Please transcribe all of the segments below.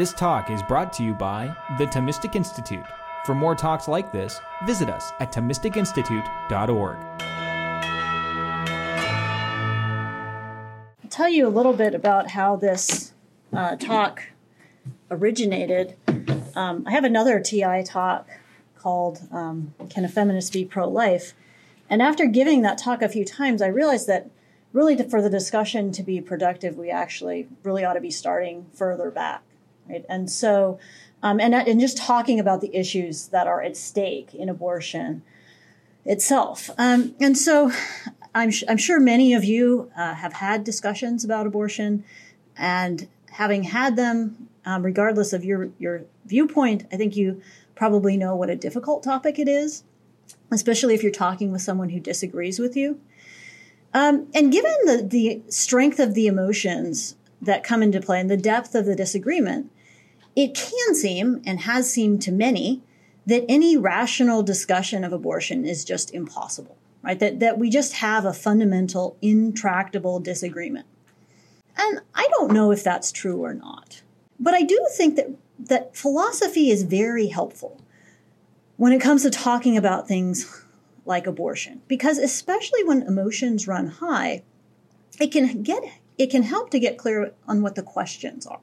This talk is brought to you by the Thomistic Institute. For more talks like this, visit us at ThomisticInstitute.org. I'll tell you a little bit about how this uh, talk originated. Um, I have another TI talk called um, Can a Feminist Be Pro Life? And after giving that talk a few times, I realized that really for the discussion to be productive, we actually really ought to be starting further back. Right? And so, um, and, and just talking about the issues that are at stake in abortion itself. Um, and so I'm, I'm sure many of you uh, have had discussions about abortion, and having had them, um, regardless of your, your viewpoint, I think you probably know what a difficult topic it is, especially if you're talking with someone who disagrees with you. Um, and given the, the strength of the emotions that come into play and the depth of the disagreement, it can seem, and has seemed to many, that any rational discussion of abortion is just impossible, right? That, that we just have a fundamental, intractable disagreement. And I don't know if that's true or not. But I do think that that philosophy is very helpful when it comes to talking about things like abortion because especially when emotions run high it can get it can help to get clear on what the questions are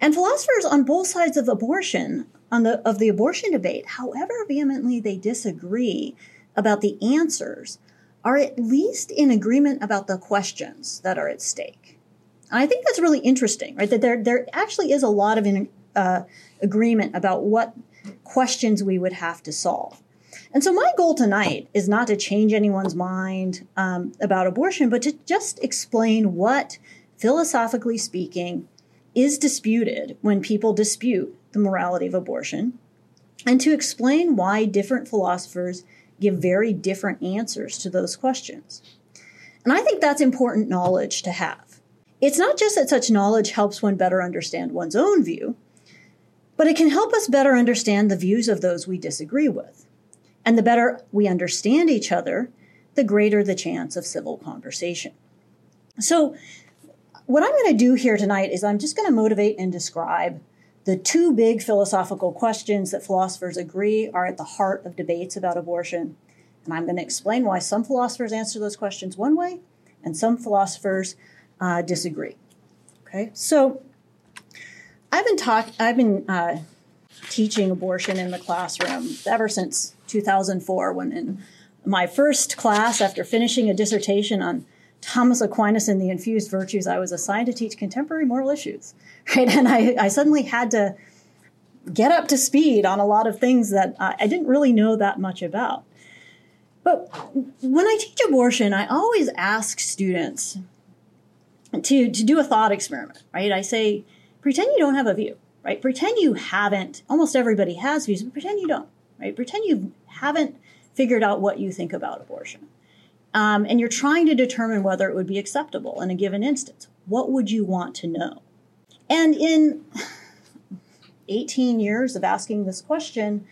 and philosophers on both sides of abortion on the of the abortion debate however vehemently they disagree about the answers are at least in agreement about the questions that are at stake and I think that's really interesting, right? That there, there actually is a lot of in, uh, agreement about what questions we would have to solve. And so, my goal tonight is not to change anyone's mind um, about abortion, but to just explain what, philosophically speaking, is disputed when people dispute the morality of abortion, and to explain why different philosophers give very different answers to those questions. And I think that's important knowledge to have. It's not just that such knowledge helps one better understand one's own view, but it can help us better understand the views of those we disagree with. And the better we understand each other, the greater the chance of civil conversation. So, what I'm going to do here tonight is I'm just going to motivate and describe the two big philosophical questions that philosophers agree are at the heart of debates about abortion. And I'm going to explain why some philosophers answer those questions one way and some philosophers uh, disagree. Okay, so I've been talk I've been uh, teaching abortion in the classroom ever since 2004, when in my first class, after finishing a dissertation on Thomas Aquinas and the infused virtues, I was assigned to teach contemporary moral issues. Right, and I, I suddenly had to get up to speed on a lot of things that I didn't really know that much about. But when I teach abortion, I always ask students to, to do a thought experiment, right? I say, pretend you don't have a view, right? Pretend you haven't, almost everybody has views, but pretend you don't, right? Pretend you haven't figured out what you think about abortion. Um, and you're trying to determine whether it would be acceptable in a given instance. What would you want to know? And in 18 years of asking this question,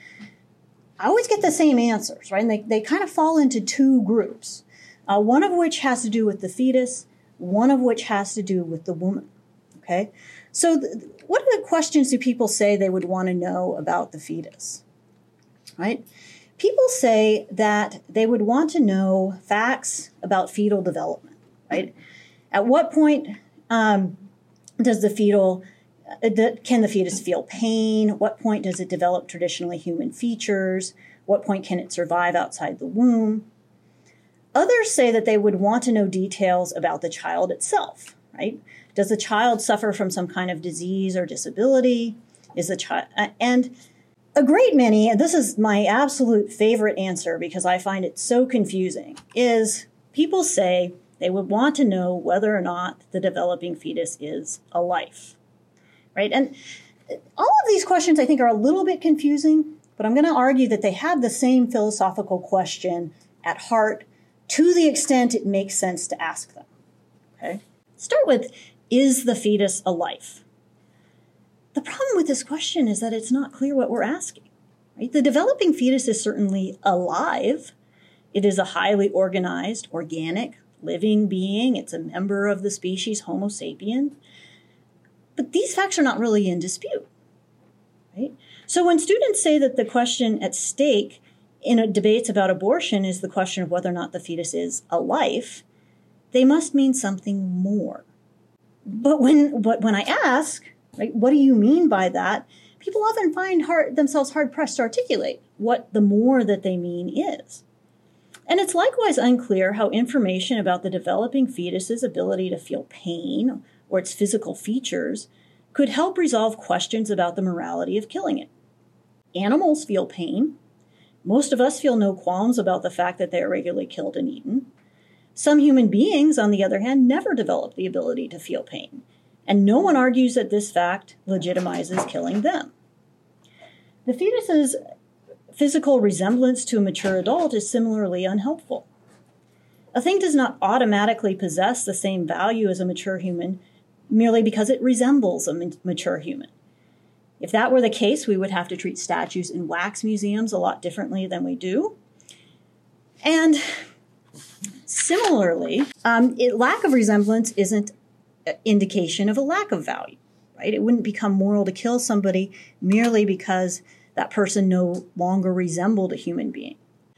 I always get the same answers, right? And they, they kind of fall into two groups, uh, one of which has to do with the fetus, one of which has to do with the woman. Okay, so th- what are the questions do people say they would want to know about the fetus? Right? People say that they would want to know facts about fetal development. Right? At what point um, does the fetal uh, can the fetus feel pain? What point does it develop traditionally human features? What point can it survive outside the womb? Others say that they would want to know details about the child itself, right? Does the child suffer from some kind of disease or disability? Is the child, uh, and a great many, and this is my absolute favorite answer because I find it so confusing, is people say they would want to know whether or not the developing fetus is a life, right? And all of these questions I think are a little bit confusing, but I'm going to argue that they have the same philosophical question at heart to the extent it makes sense to ask them. Okay? Start with Is the fetus a life? The problem with this question is that it's not clear what we're asking. Right? The developing fetus is certainly alive. It is a highly organized, organic, living being. It's a member of the species Homo sapien. But these facts are not really in dispute. Right? So when students say that the question at stake in debates about abortion is the question of whether or not the fetus is a life, they must mean something more. But when but when I ask, what do you mean by that? People often find hard, themselves hard pressed to articulate what the more that they mean is. And it's likewise unclear how information about the developing fetus's ability to feel pain or its physical features could help resolve questions about the morality of killing it. Animals feel pain. Most of us feel no qualms about the fact that they are regularly killed and eaten. Some human beings, on the other hand, never develop the ability to feel pain, and no one argues that this fact legitimizes killing them. The fetus's physical resemblance to a mature adult is similarly unhelpful. A thing does not automatically possess the same value as a mature human merely because it resembles a mature human. If that were the case, we would have to treat statues in wax museums a lot differently than we do. And similarly, um, it, lack of resemblance isn't indication of a lack of value, right? It wouldn't become moral to kill somebody merely because that person no longer resembled a human being.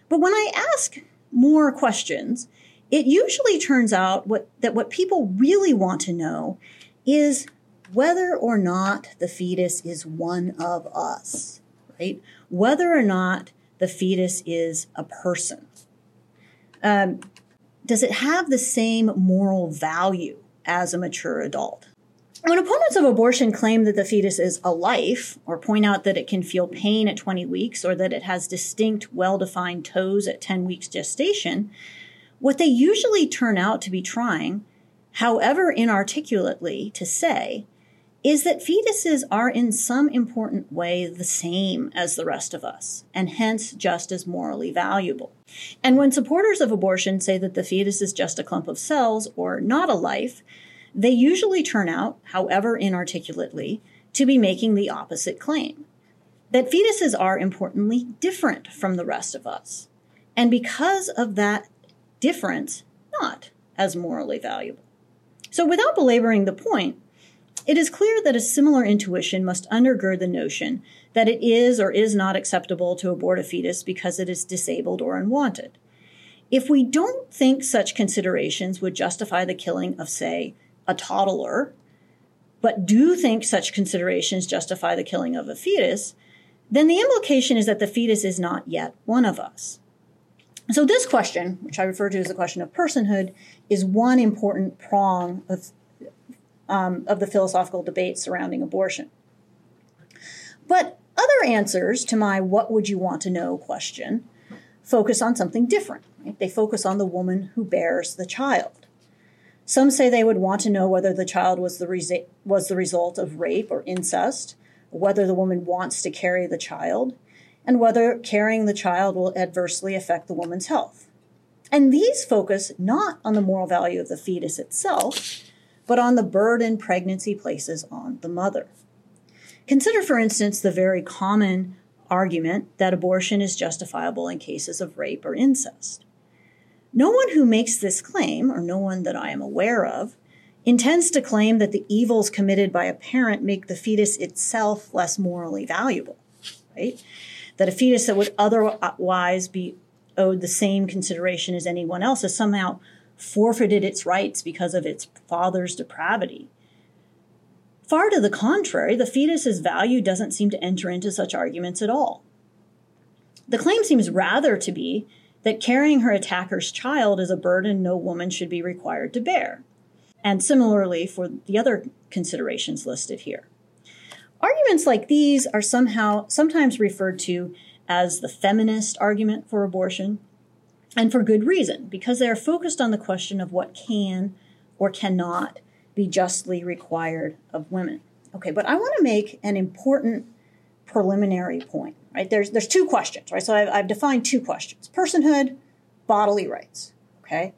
But when I ask more questions, it usually turns out what, that what people really want to know is whether or not the fetus is one of us, right? Whether or not the fetus is a person. Um, does it have the same moral value as a mature adult? When opponents of abortion claim that the fetus is a life, or point out that it can feel pain at 20 weeks, or that it has distinct, well defined toes at 10 weeks gestation, what they usually turn out to be trying, however inarticulately, to say is that fetuses are in some important way the same as the rest of us, and hence just as morally valuable. And when supporters of abortion say that the fetus is just a clump of cells or not a life, they usually turn out, however inarticulately, to be making the opposite claim that fetuses are importantly different from the rest of us. And because of that difference, not as morally valuable. So, without belaboring the point, it is clear that a similar intuition must undergird the notion that it is or is not acceptable to abort a fetus because it is disabled or unwanted. If we don't think such considerations would justify the killing of, say, a toddler, but do think such considerations justify the killing of a fetus, then the implication is that the fetus is not yet one of us. So, this question, which I refer to as the question of personhood, is one important prong of, um, of the philosophical debate surrounding abortion. But other answers to my what would you want to know question focus on something different. Right? They focus on the woman who bears the child. Some say they would want to know whether the child was the, was the result of rape or incest, whether the woman wants to carry the child, and whether carrying the child will adversely affect the woman's health. And these focus not on the moral value of the fetus itself, but on the burden pregnancy places on the mother. Consider, for instance, the very common argument that abortion is justifiable in cases of rape or incest. No one who makes this claim, or no one that I am aware of, intends to claim that the evils committed by a parent make the fetus itself less morally valuable, right? That a fetus that would otherwise be owed the same consideration as anyone else is somehow forfeited its rights because of its father's depravity. Far to the contrary, the fetus's value doesn't seem to enter into such arguments at all. The claim seems rather to be that carrying her attacker's child is a burden no woman should be required to bear. And similarly for the other considerations listed here. Arguments like these are somehow sometimes referred to as the feminist argument for abortion, and for good reason, because they are focused on the question of what can or cannot be justly required of women. Okay, but I want to make an important preliminary point right? There's there's two questions, right? So I've, I've defined two questions: personhood, bodily rights. Okay,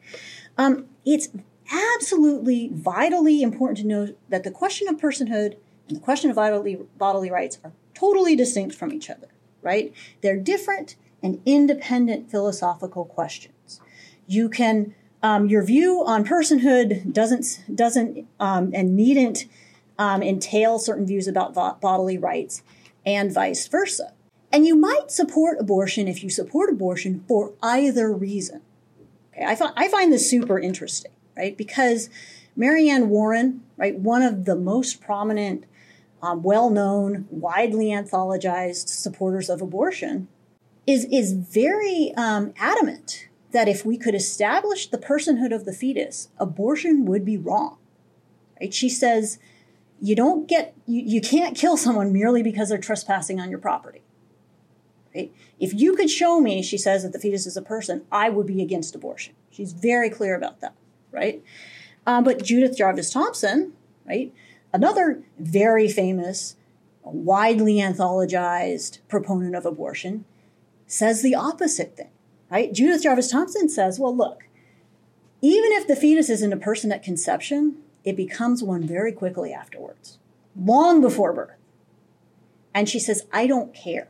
um, it's absolutely vitally important to know that the question of personhood and the question of bodily bodily rights are totally distinct from each other, right? They're different and independent philosophical questions. You can um, your view on personhood doesn't doesn't um, and needn't um, entail certain views about bodily rights and vice versa. And you might support abortion if you support abortion for either reason. Okay, I, find, I find this super interesting, right? Because Mary Anne Warren, right, one of the most prominent, um, well known, widely anthologized supporters of abortion, is, is very um, adamant that if we could establish the personhood of the fetus, abortion would be wrong. Right? She says you don't get you, you can't kill someone merely because they're trespassing on your property. Right? If you could show me, she says, that the fetus is a person, I would be against abortion. She's very clear about that, right? Um, but Judith Jarvis Thomson, right, another very famous, widely anthologized proponent of abortion, says the opposite thing, right? Judith Jarvis Thomson says, well, look, even if the fetus isn't a person at conception, it becomes one very quickly afterwards, long before birth. And she says, I don't care.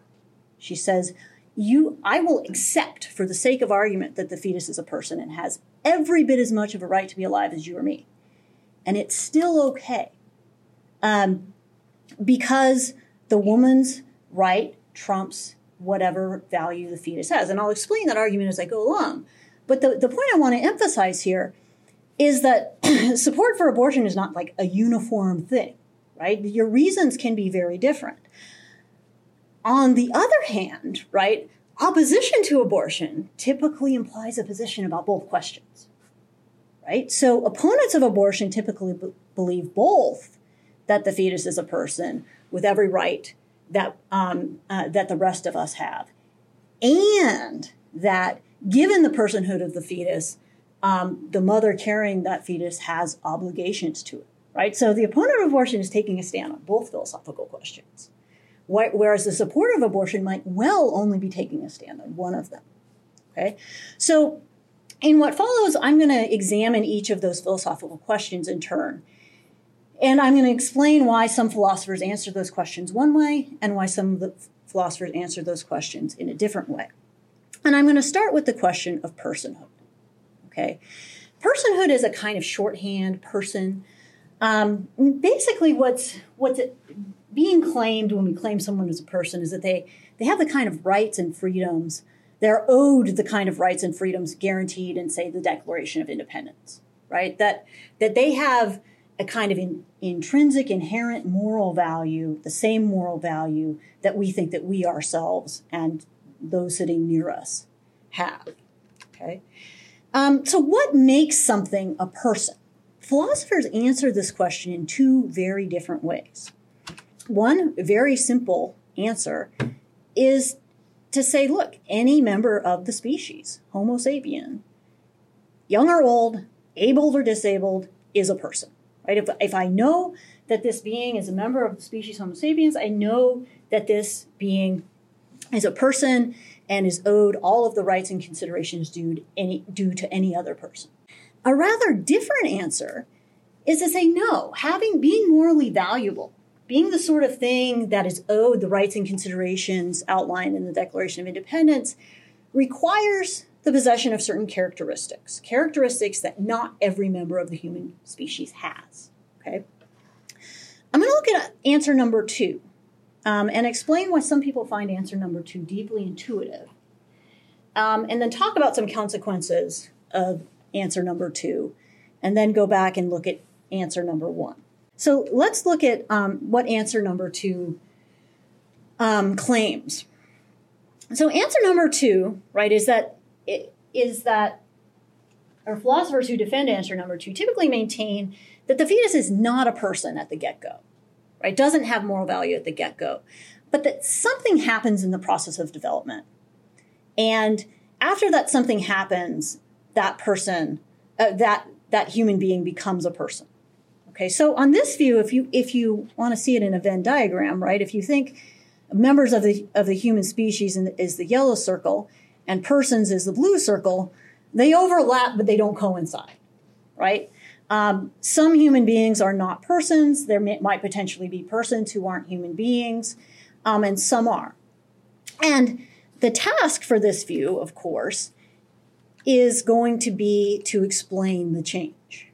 She says, you, I will accept for the sake of argument that the fetus is a person and has every bit as much of a right to be alive as you or me. And it's still okay. Um, because the woman's right trumps whatever value the fetus has. And I'll explain that argument as I go along. But the, the point I want to emphasize here is that support for abortion is not like a uniform thing, right? Your reasons can be very different. On the other hand, right, opposition to abortion typically implies a position about both questions, right? So opponents of abortion typically b- believe both that the fetus is a person with every right that um, uh, that the rest of us have, and that given the personhood of the fetus, um, the mother carrying that fetus has obligations to it, right? So the opponent of abortion is taking a stand on both philosophical questions whereas the supporter of abortion might well only be taking a stand on one of them. Okay, so in what follows, I'm going to examine each of those philosophical questions in turn. And I'm going to explain why some philosophers answer those questions one way and why some of the philosophers answer those questions in a different way. And I'm going to start with the question of personhood. Okay. Personhood is a kind of shorthand person. Um, basically, what's, what's being claimed when we claim someone as a person is that they, they have the kind of rights and freedoms, they're owed the kind of rights and freedoms guaranteed in, say, the Declaration of Independence, right? That, that they have a kind of in, intrinsic, inherent moral value, the same moral value that we think that we ourselves and those sitting near us have. Okay. Um, so, what makes something a person? Philosophers answer this question in two very different ways. One very simple answer is to say, look, any member of the species, Homo sapien, young or old, able or disabled, is a person. Right? If, if I know that this being is a member of the species Homo sapiens, I know that this being is a person and is owed all of the rights and considerations due, any, due to any other person. A rather different answer is to say no, having being morally valuable being the sort of thing that is owed the rights and considerations outlined in the Declaration of Independence requires the possession of certain characteristics, characteristics that not every member of the human species has. Okay. I'm going to look at answer number two um, and explain why some people find answer number two deeply intuitive, um, and then talk about some consequences of answer number two, and then go back and look at answer number one. So let's look at um, what answer number two um, claims. So answer number two, right, is that is that our philosophers who defend answer number two typically maintain that the fetus is not a person at the get-go, right? Doesn't have moral value at the get-go, but that something happens in the process of development, and after that something happens, that person, uh, that that human being becomes a person. Okay, so on this view, if you if you want to see it in a Venn diagram, right? If you think members of the of the human species is the yellow circle and persons is the blue circle, they overlap but they don't coincide, right? Um, some human beings are not persons. There may, might potentially be persons who aren't human beings, um, and some are. And the task for this view, of course, is going to be to explain the change,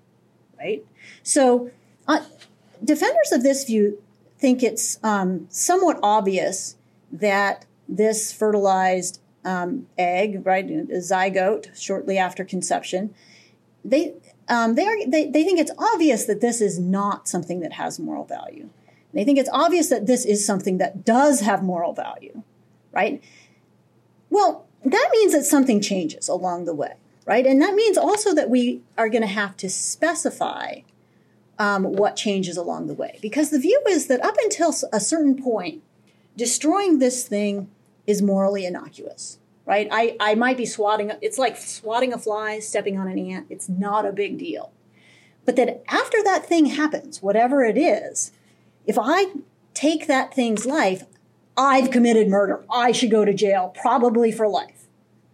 right? So, uh, defenders of this view think it's um, somewhat obvious that this fertilized um, egg, right, zygote shortly after conception, they um, they, are, they they think it's obvious that this is not something that has moral value. They think it's obvious that this is something that does have moral value, right? Well, that means that something changes along the way, right? And that means also that we are going to have to specify um, what changes along the way. Because the view is that up until a certain point, destroying this thing is morally innocuous, right? I, I might be swatting, it's like swatting a fly, stepping on an ant. It's not a big deal. But then after that thing happens, whatever it is, if I take that thing's life, I've committed murder. I should go to jail, probably for life,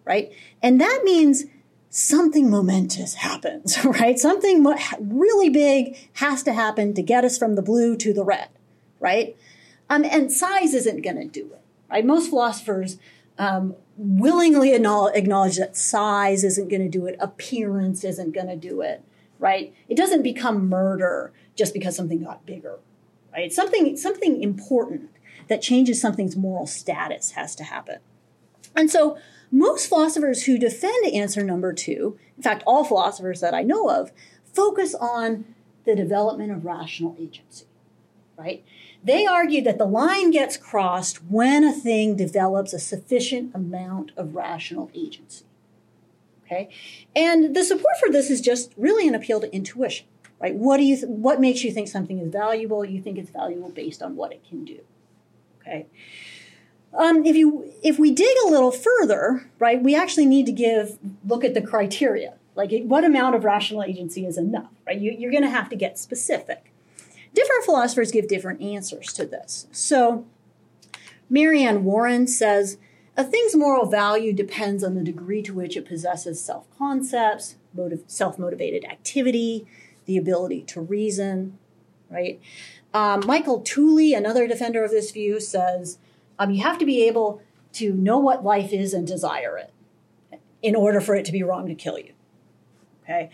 right? And that means something momentous happens, right? Something really big has to happen to get us from the blue to the red, right? Um, and size isn't going to do it, right? Most philosophers um, willingly acknowledge that size isn't going to do it, appearance isn't going to do it, right? It doesn't become murder just because something got bigger, right? Something something important that changes something's moral status has to happen. And so most philosophers who defend answer number two, in fact, all philosophers that I know of, focus on the development of rational agency, right? They argue that the line gets crossed when a thing develops a sufficient amount of rational agency. Okay? And the support for this is just really an appeal to intuition, right? What do you th- what makes you think something is valuable? You think it's valuable based on what it can do. Okay? Um, if you if we dig a little further, right, we actually need to give look at the criteria. Like what amount of rational agency is enough, right? You, you're going to have to get specific. Different philosophers give different answers to this. So, Mary Anne Warren says a thing's moral value depends on the degree to which it possesses self concepts, self motivated activity, the ability to reason, right? Um, Michael Tooley, another defender of this view, says um, you have to be able to know what life is and desire it in order for it to be wrong to kill you. Okay.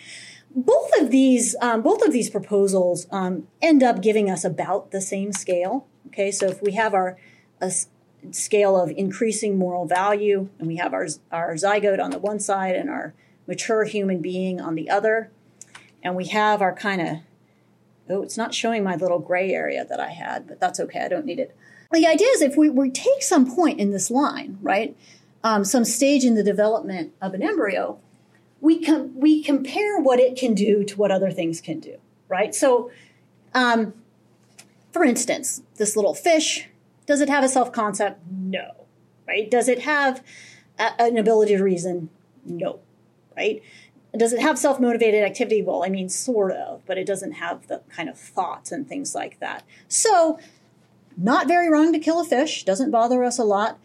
Both of these, um, both of these proposals um, end up giving us about the same scale. Okay, so if we have our scale of increasing moral value, and we have our our zygote on the one side and our mature human being on the other, and we have our kind of oh, it's not showing my little gray area that I had, but that's okay. I don't need it the idea is if we, we take some point in this line, right, um, some stage in the development of an embryo, we com- we compare what it can do to what other things can do, right? So, um, for instance, this little fish, does it have a self concept? No, right? Does it have a- an ability to reason? No, right? Does it have self motivated activity? Well, I mean, sort of, but it doesn't have the kind of thoughts and things like that. So, not very wrong to kill a fish, doesn't bother us a lot.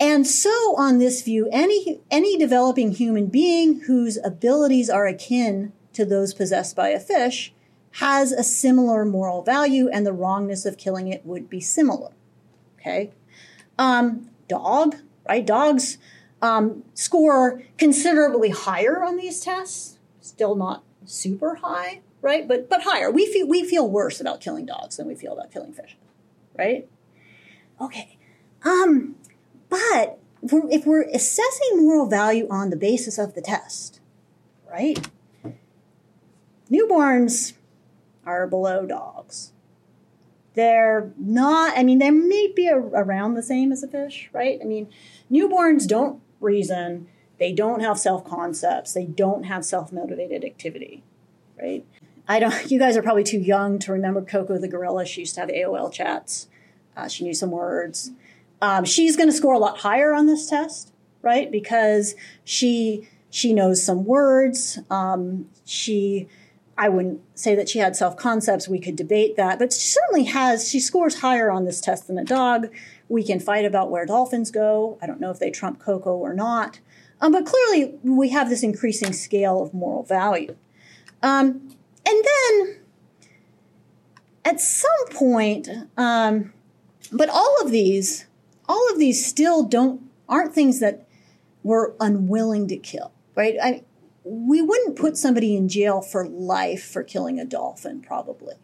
And so, on this view, any, any developing human being whose abilities are akin to those possessed by a fish has a similar moral value, and the wrongness of killing it would be similar. Okay? Um, dog, right? Dogs um, score considerably higher on these tests. Still not super high, right? But but higher. We feel we feel worse about killing dogs than we feel about killing fish right? Okay. Um, but if we're assessing moral value on the basis of the test, right? Newborns are below dogs. They're not, I mean, they may be a, around the same as a fish, right? I mean, newborns don't reason, they don't have self concepts, they don't have self motivated activity, right? I don't. You guys are probably too young to remember Koko the gorilla. She used to have AOL chats. Uh, she knew some words. Um, she's going to score a lot higher on this test, right? Because she she knows some words. Um, she, I wouldn't say that she had self concepts. We could debate that, but she certainly has. She scores higher on this test than a dog. We can fight about where dolphins go. I don't know if they trump Koko or not. Um, but clearly, we have this increasing scale of moral value. Um, and then at some point, um, but all of these, all of these still don't aren't things that we're unwilling to kill, right? I, we wouldn't put somebody in jail for life for killing a dolphin, probably,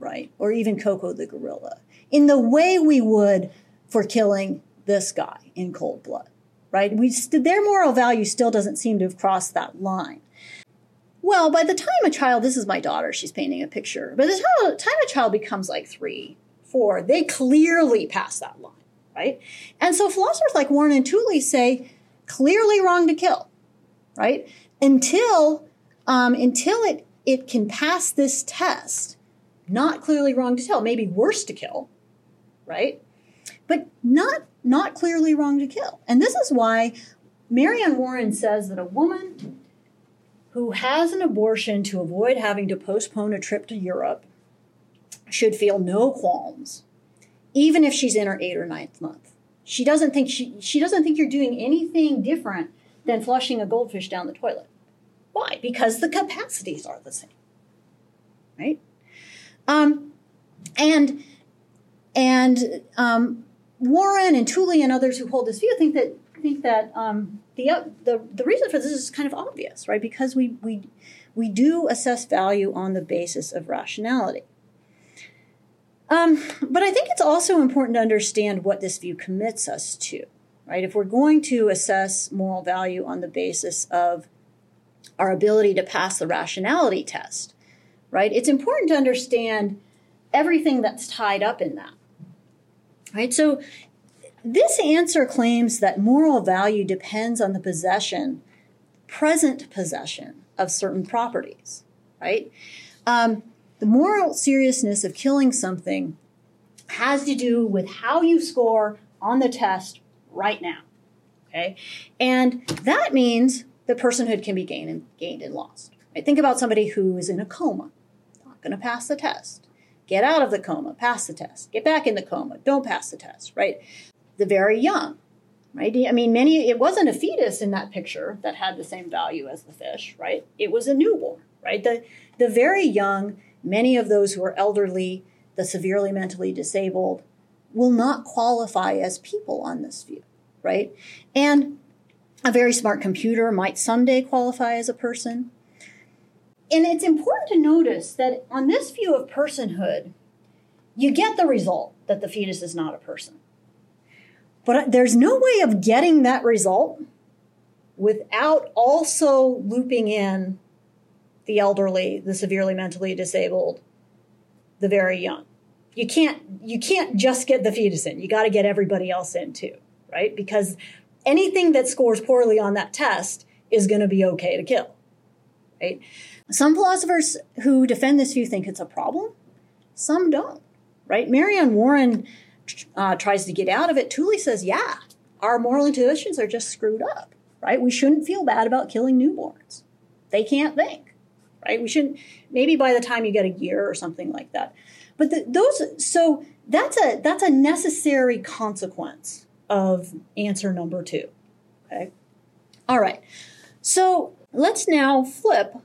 right? Or even Koko the gorilla, in the way we would for killing this guy in cold blood, right? We st- their moral value still doesn't seem to have crossed that line. Well, by the time a child, this is my daughter, she's painting a picture. By the time, time a child becomes like three, four, they clearly pass that line, right? And so philosophers like Warren and Tooley say, clearly wrong to kill, right? Until um, until it it can pass this test, not clearly wrong to kill, maybe worse to kill, right? But not not clearly wrong to kill. And this is why Mary Anne Warren says that a woman who has an abortion to avoid having to postpone a trip to Europe should feel no qualms, even if she's in her eighth or ninth month. She doesn't think she, she doesn't think you're doing anything different than flushing a goldfish down the toilet. Why? Because the capacities are the same, right? Um, and and um, Warren and Tooley and others who hold this view think that think that um, the, the the reason for this is kind of obvious, right? Because we we we do assess value on the basis of rationality. Um, but I think it's also important to understand what this view commits us to, right? If we're going to assess moral value on the basis of our ability to pass the rationality test, right? It's important to understand everything that's tied up in that, right? So this answer claims that moral value depends on the possession, present possession of certain properties, right? Um, the moral seriousness of killing something has to do with how you score on the test right now. Okay? And that means that personhood can be gained and gained and lost. Right? Think about somebody who is in a coma, not going to pass the test. Get out of the coma, pass the test. Get back in the coma, don't pass the test, right? the very young, right? I mean, many, it wasn't a fetus in that picture that had the same value as the fish, right? It was a newborn, right? The, the very young, many of those who are elderly, the severely mentally disabled, will not qualify as people on this view, right? And a very smart computer might someday qualify as a person. And it's important to notice that on this view of personhood, you get the result that the fetus is not a person. But there's no way of getting that result without also looping in the elderly, the severely mentally disabled, the very young. You can't you can't just get the fetus in. You got to get everybody else in too, right? Because anything that scores poorly on that test is going to be okay to kill. Right? Some philosophers who defend this view think it's a problem. Some don't. Right? Mary Anne Warren uh, tries to get out of it, Tooley says, yeah, our moral intuitions are just screwed up, right? We shouldn't feel bad about killing newborns. They can't think, right? We shouldn't, maybe by the time you get a year or something like that. But the, those, so that's a, that's a necessary consequence of answer number two, okay? All right. So let's now flip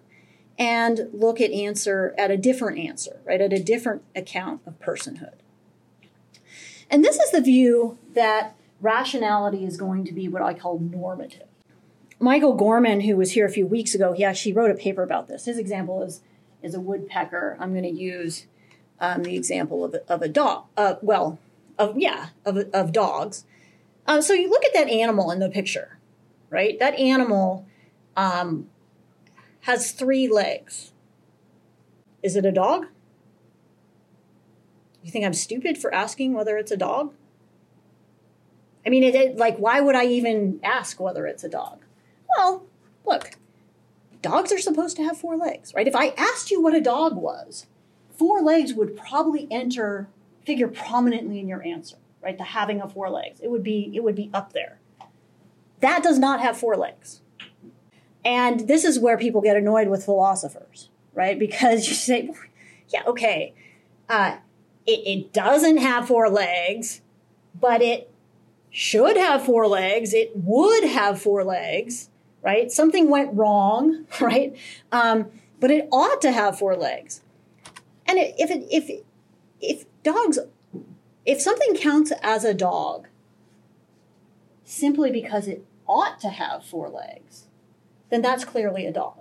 and look at answer at a different answer, right? At a different account of personhood. And this is the view that rationality is going to be what I call normative. Michael Gorman, who was here a few weeks ago, he actually wrote a paper about this. His example is, is a woodpecker. I'm going to use um, the example of, of a dog. Uh, well, of yeah, of, of dogs. Uh, so you look at that animal in the picture, right? That animal um, has three legs. Is it a dog? You think I'm stupid for asking whether it's a dog? I mean, it, it, like, why would I even ask whether it's a dog? Well, look, dogs are supposed to have four legs, right? If I asked you what a dog was, four legs would probably enter, figure prominently in your answer, right? The having of four legs. It would be, it would be up there. That does not have four legs. And this is where people get annoyed with philosophers, right? Because you say, yeah, okay, uh, it, it doesn't have four legs, but it should have four legs. It would have four legs, right? Something went wrong, right? Um, but it ought to have four legs. And it, if it, if if dogs, if something counts as a dog simply because it ought to have four legs, then that's clearly a dog,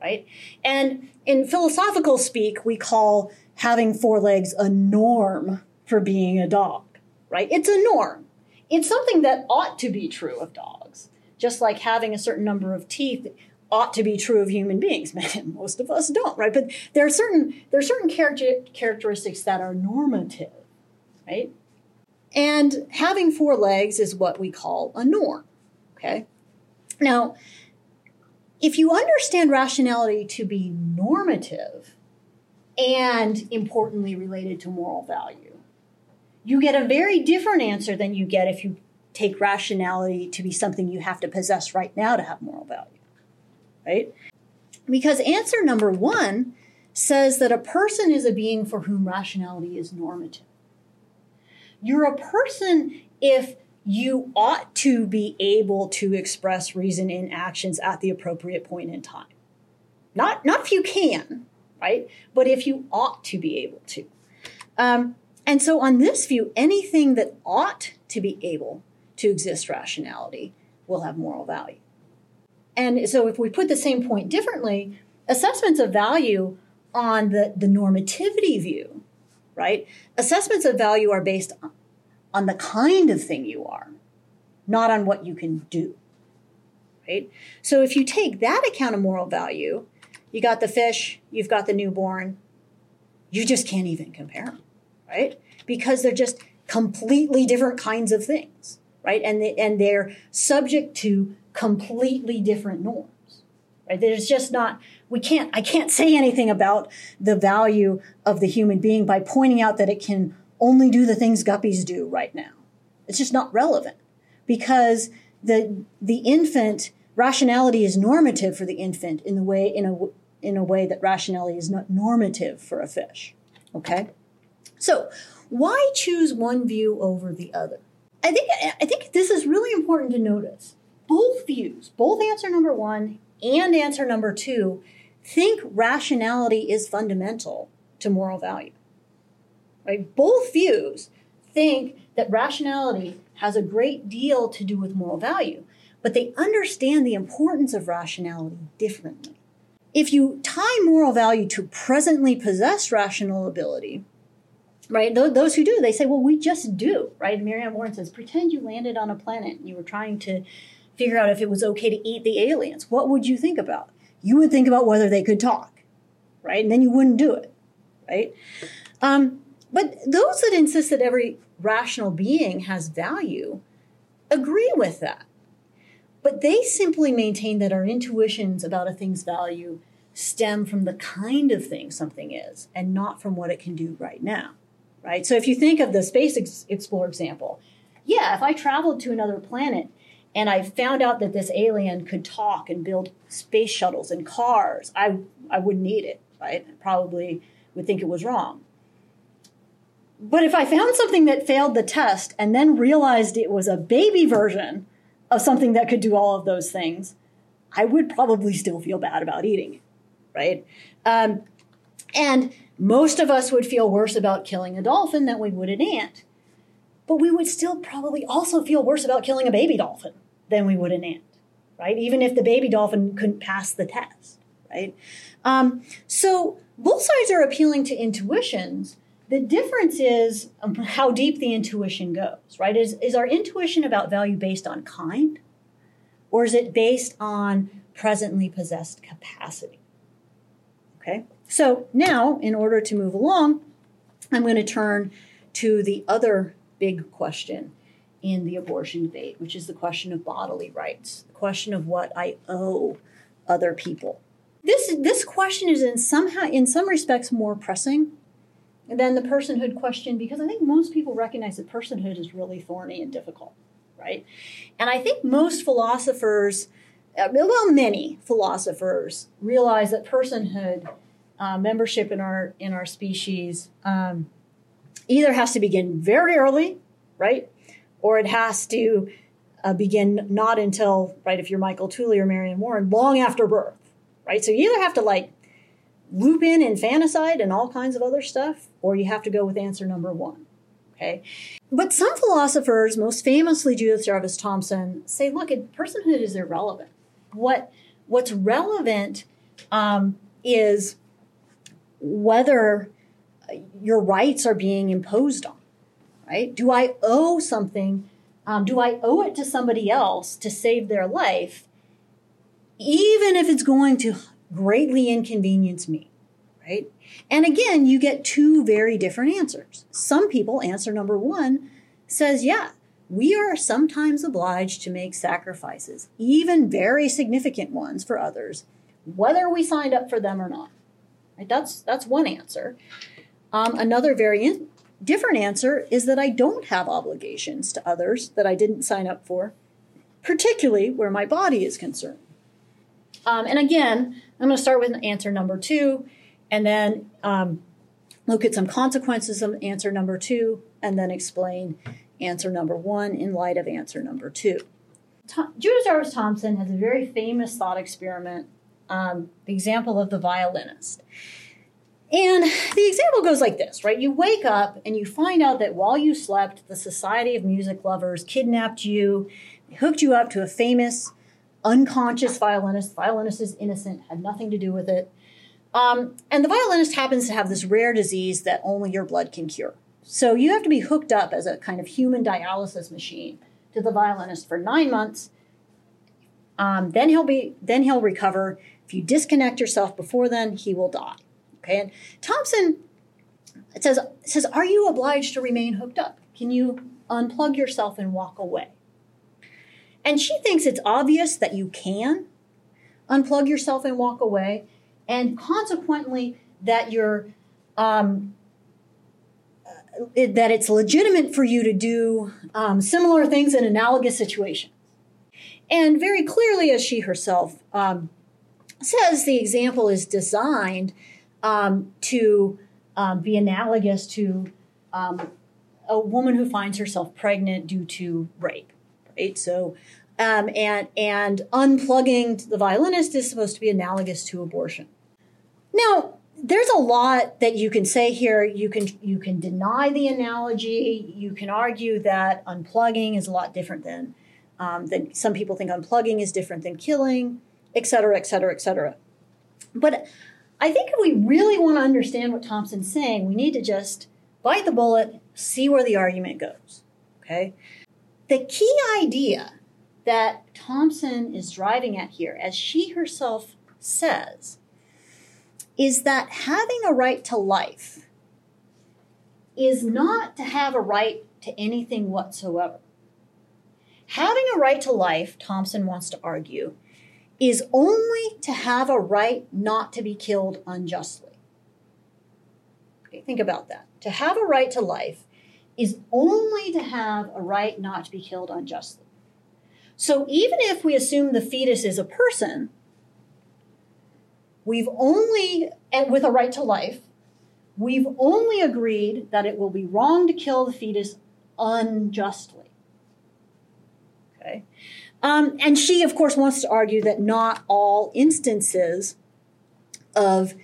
right? And in philosophical speak, we call having four legs a norm for being a dog, right? It's a norm. It's something that ought to be true of dogs, just like having a certain number of teeth ought to be true of human beings. Most of us don't, right? But there are certain there are certain character, characteristics that are normative, right? And having four legs is what we call a norm. Okay. Now, if you understand rationality to be normative and importantly related to moral value, you get a very different answer than you get if you take rationality to be something you have to possess right now to have moral value. Right? Because answer number one says that a person is a being for whom rationality is normative. You're a person if you ought to be able to express reason in actions at the appropriate point in time. Not, not if you can, right? But if you ought to be able to. Um, and so, on this view, anything that ought to be able to exist rationality will have moral value. And so, if we put the same point differently, assessments of value on the, the normativity view, right? Assessments of value are based on the kind of thing you are, not on what you can do. Right? So if you take that account of moral value, you got the fish, you've got the newborn, you just can't even compare them, right? Because they're just completely different kinds of things, right? And they, and they're subject to completely different norms, right? There's just not we can't I can't say anything about the value of the human being by pointing out that it can only do the things guppies do right now. It's just not relevant because the the infant rationality is normative for the infant in the way in a in a way that rationality is not normative for a fish. Okay? So, why choose one view over the other? I think I think this is really important to notice. Both views, both answer number 1 and answer number 2 think rationality is fundamental to moral value. Right? Both views think that rationality has a great deal to do with moral value, but they understand the importance of rationality differently. If you tie moral value to presently possessed rational ability, right? Those who do, they say, well, we just do, right? Mary Anne Warren says, pretend you landed on a planet and you were trying to figure out if it was okay to eat the aliens. What would you think about? You would think about whether they could talk, right? And then you wouldn't do it, right? Um, but those that insist that every rational being has value agree with that. But they simply maintain that our intuitions about a thing's value stem from the kind of thing something is and not from what it can do right now. Right? So if you think of the space ex- explorer example, yeah, if I traveled to another planet and I found out that this alien could talk and build space shuttles and cars, I I wouldn't need it, right? I probably would think it was wrong. But if I found something that failed the test and then realized it was a baby version of something that could do all of those things, I would probably still feel bad about eating it, right? Um, and most of us would feel worse about killing a dolphin than we would an ant. But we would still probably also feel worse about killing a baby dolphin than we would an ant, right? Even if the baby dolphin couldn't pass the test, right? Um, so both sides are appealing to intuitions the difference is um, how deep the intuition goes, right? Is, is our intuition about value based on kind, or is it based on presently possessed capacity? Okay, so now in order to move along, I'm going to turn to the other big question in the abortion debate, which is the question of bodily rights, the question of what I owe other people. This, this question is in somehow in some respects more pressing than the personhood question, because I think most people recognize that personhood is really thorny and difficult, right? And I think most philosophers, uh, well, many philosophers realize that personhood, uh, membership in our in our species, um, either has to begin very early, right, or it has to uh, begin not until right if you're Michael Tooley or Mary Anne Warren, long after birth, right? So you either have to like loop in infanticide and all kinds of other stuff, or you have to go with answer number one. Okay. But some philosophers, most famously Judith Jarvis Thomson, say, look, personhood is irrelevant. What what's relevant um, is whether your rights are being imposed on, right? Do I owe something? Um, do I owe it to somebody else to save their life, even if it's going to greatly inconvenience me, right? And again, you get two very different answers. Some people, answer number one says, yeah, we are sometimes obliged to make sacrifices, even very significant ones for others, whether we signed up for them or not. Right? That's that's one answer. Um, another very different answer is that I don't have obligations to others that I didn't sign up for, particularly where my body is concerned. Um, and again, I'm going to start with answer number two, and then um, look at some consequences of answer number two, and then explain answer number one in light of answer number two. Tom, Judith Jarvis Thomson has a very famous thought experiment, um, the example of the violinist. And the example goes like this, right? You wake up and you find out that while you slept, the Society of Music Lovers kidnapped you, hooked you up to a famous unconscious violinist. Violinist is innocent, had nothing to do with it. Um, and the violinist happens to have this rare disease that only your blood can cure. So you have to be hooked up as a kind of human dialysis machine to the violinist for nine months. Um, then he'll be then he'll recover. If you disconnect yourself before then, he will die. Okay, and Thomson it says it says, are you obliged to remain hooked up? Can you unplug yourself and walk away? And she thinks it's obvious that you can unplug yourself and walk away, and consequently that you're um, that it's legitimate for you to do um, similar things in analogous situations. And very clearly, as she herself um, says, the example is designed um, to um, be analogous to um, a woman who finds herself pregnant due to rape. Right, so um, and and unplugging the violinist is supposed to be analogous to abortion. Now, there's a lot that you can say here. You can you can deny the analogy. You can argue that unplugging is a lot different than um, than some people think unplugging is different than killing, et cetera, et cetera, et cetera. But I think if we really want to understand what Thomson's saying, we need to just bite the bullet, see where the argument goes. Okay. The key idea that Thomson is driving at here, as she herself says, is that having a right to life is not to have a right to anything whatsoever. Having a right to life, Thomson wants to argue, is only to have a right not to be killed unjustly. Okay, think about that. To have a right to life is only to have a right not to be killed unjustly. So even if we assume the fetus is a person, We've only, and with a right to life, we've only agreed that it will be wrong to kill the fetus unjustly. Okay. Um, and she, of course, wants to argue that not all instances of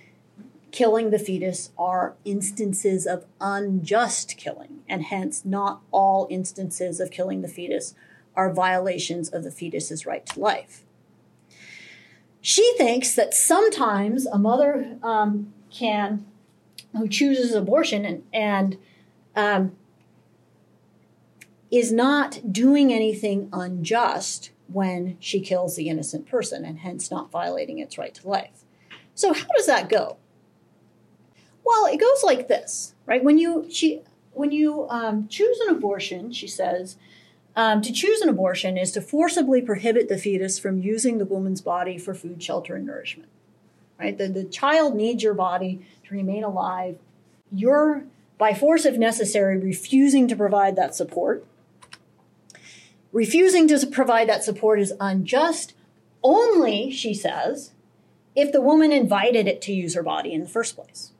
killing the fetus are instances of unjust killing, and hence not all instances of killing the fetus are violations of the fetus's right to life. She thinks that sometimes a mother um, can, who chooses abortion and, and um, is not doing anything unjust when she kills the innocent person and hence not violating its right to life. So how does that go? Well, it goes like this, right? When you she when you um, choose an abortion, she says, um, to choose an abortion is to forcibly prohibit the fetus from using the woman's body for food, shelter, and nourishment. Right? The, the child needs your body to remain alive. You're, by force if necessary, refusing to provide that support. Refusing to provide that support is unjust only, she says, if the woman invited it to use her body in the first place.